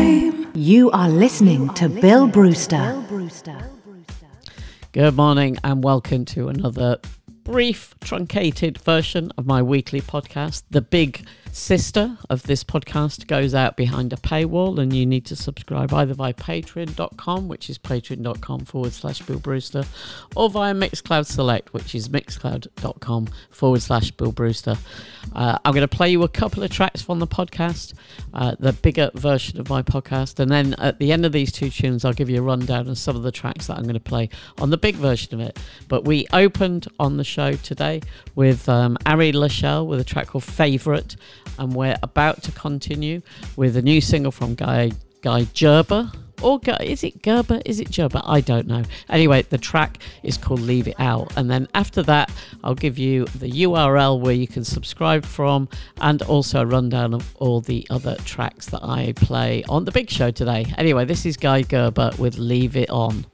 time. You are listening to Bill Brewster. Good morning and welcome to another brief, truncated version of my weekly podcast. The big sister of this podcast goes out behind a paywall, and you need to subscribe either via patreon.com, which is patreon.com forward slash Bill Brewster, or via Mixcloud Select, which is mixcloud.com forward slash Bill Brewster. Uh, I'm going to play you a couple of tracks from the podcast, uh, the bigger version of my podcast, and then at the end of these two tunes, I'll give you a rundown of some of the tracks that I'm going to play on the big version of it. But we opened on the show today with um, Ari Lachelle with a track called Favorite, and we're about to continue with a new single from Guy Guy Gerber. Or is it Gerber? Is it Gerber? I don't know. Anyway, the track is called Leave It Out. And then after that, I'll give you the URL where you can subscribe from and also a rundown of all the other tracks that I play on the big show today. Anyway, this is Guy Gerber with Leave It On.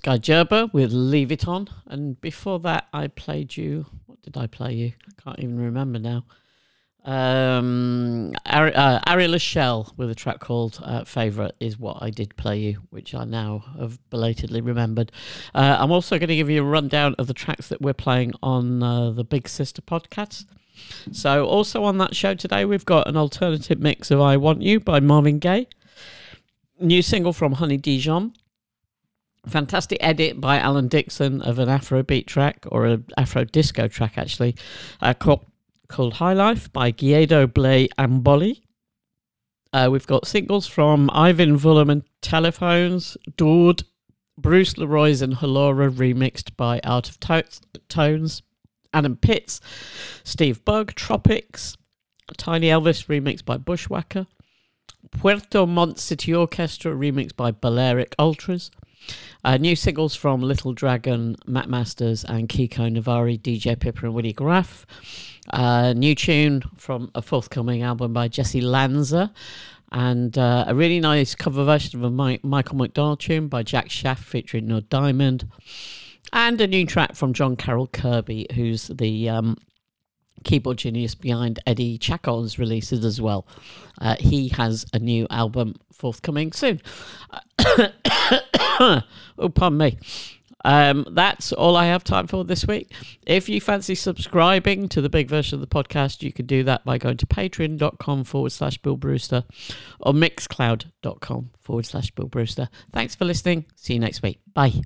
Was Guy Gerber with Leave It On. And before that, I played you. What did I play you? I can't even remember now. Um, Ari, uh, Ari Lachelle with a track called uh, Favourite is what I did play you, which I now have belatedly remembered. Uh, I'm also going to give you a rundown of the tracks that we're playing on uh, the Big Sister podcast. So, also on that show today, we've got an alternative mix of I Want You by Marvin Gaye, new single from Honey Dijon, fantastic edit by Alan Dixon of an Afrobeat track or an Afro disco track, actually, uh, called, called High Life by Guido Blay Amboli. Uh, we've got singles from Ivan Vuillemin Telephones, Dord, Bruce Leroy's and Halora remixed by Out of to- Tones, Adam Pitts, Steve Bug, Tropics, Tiny Elvis remixed by Bushwacka, Puerto Montt City Orchestra remixed by Balearic Ultras, uh, new singles from Little Dragon, Matt Masters, and Kiko Navarro, DJ Pippi, and Willie Graff. Uh, new tune from a forthcoming album by Jessy Lanza. And uh, a really nice cover version of a Mi- Michael McDonald tune by Jack Shaft featuring No Diamond. And a new track from John Carroll Kirby, who's the um, keyboard genius behind Eddie Chacon's releases as well. Uh, he has a new album forthcoming soon. oh, pardon me. Um, that's all I have time for this week. If you fancy subscribing to the big version of the podcast, you can do that by going to patreon.com forward slash Bill Brewster or mixcloud.com forward slash Bill Brewster. Thanks for listening. See you next week. Bye.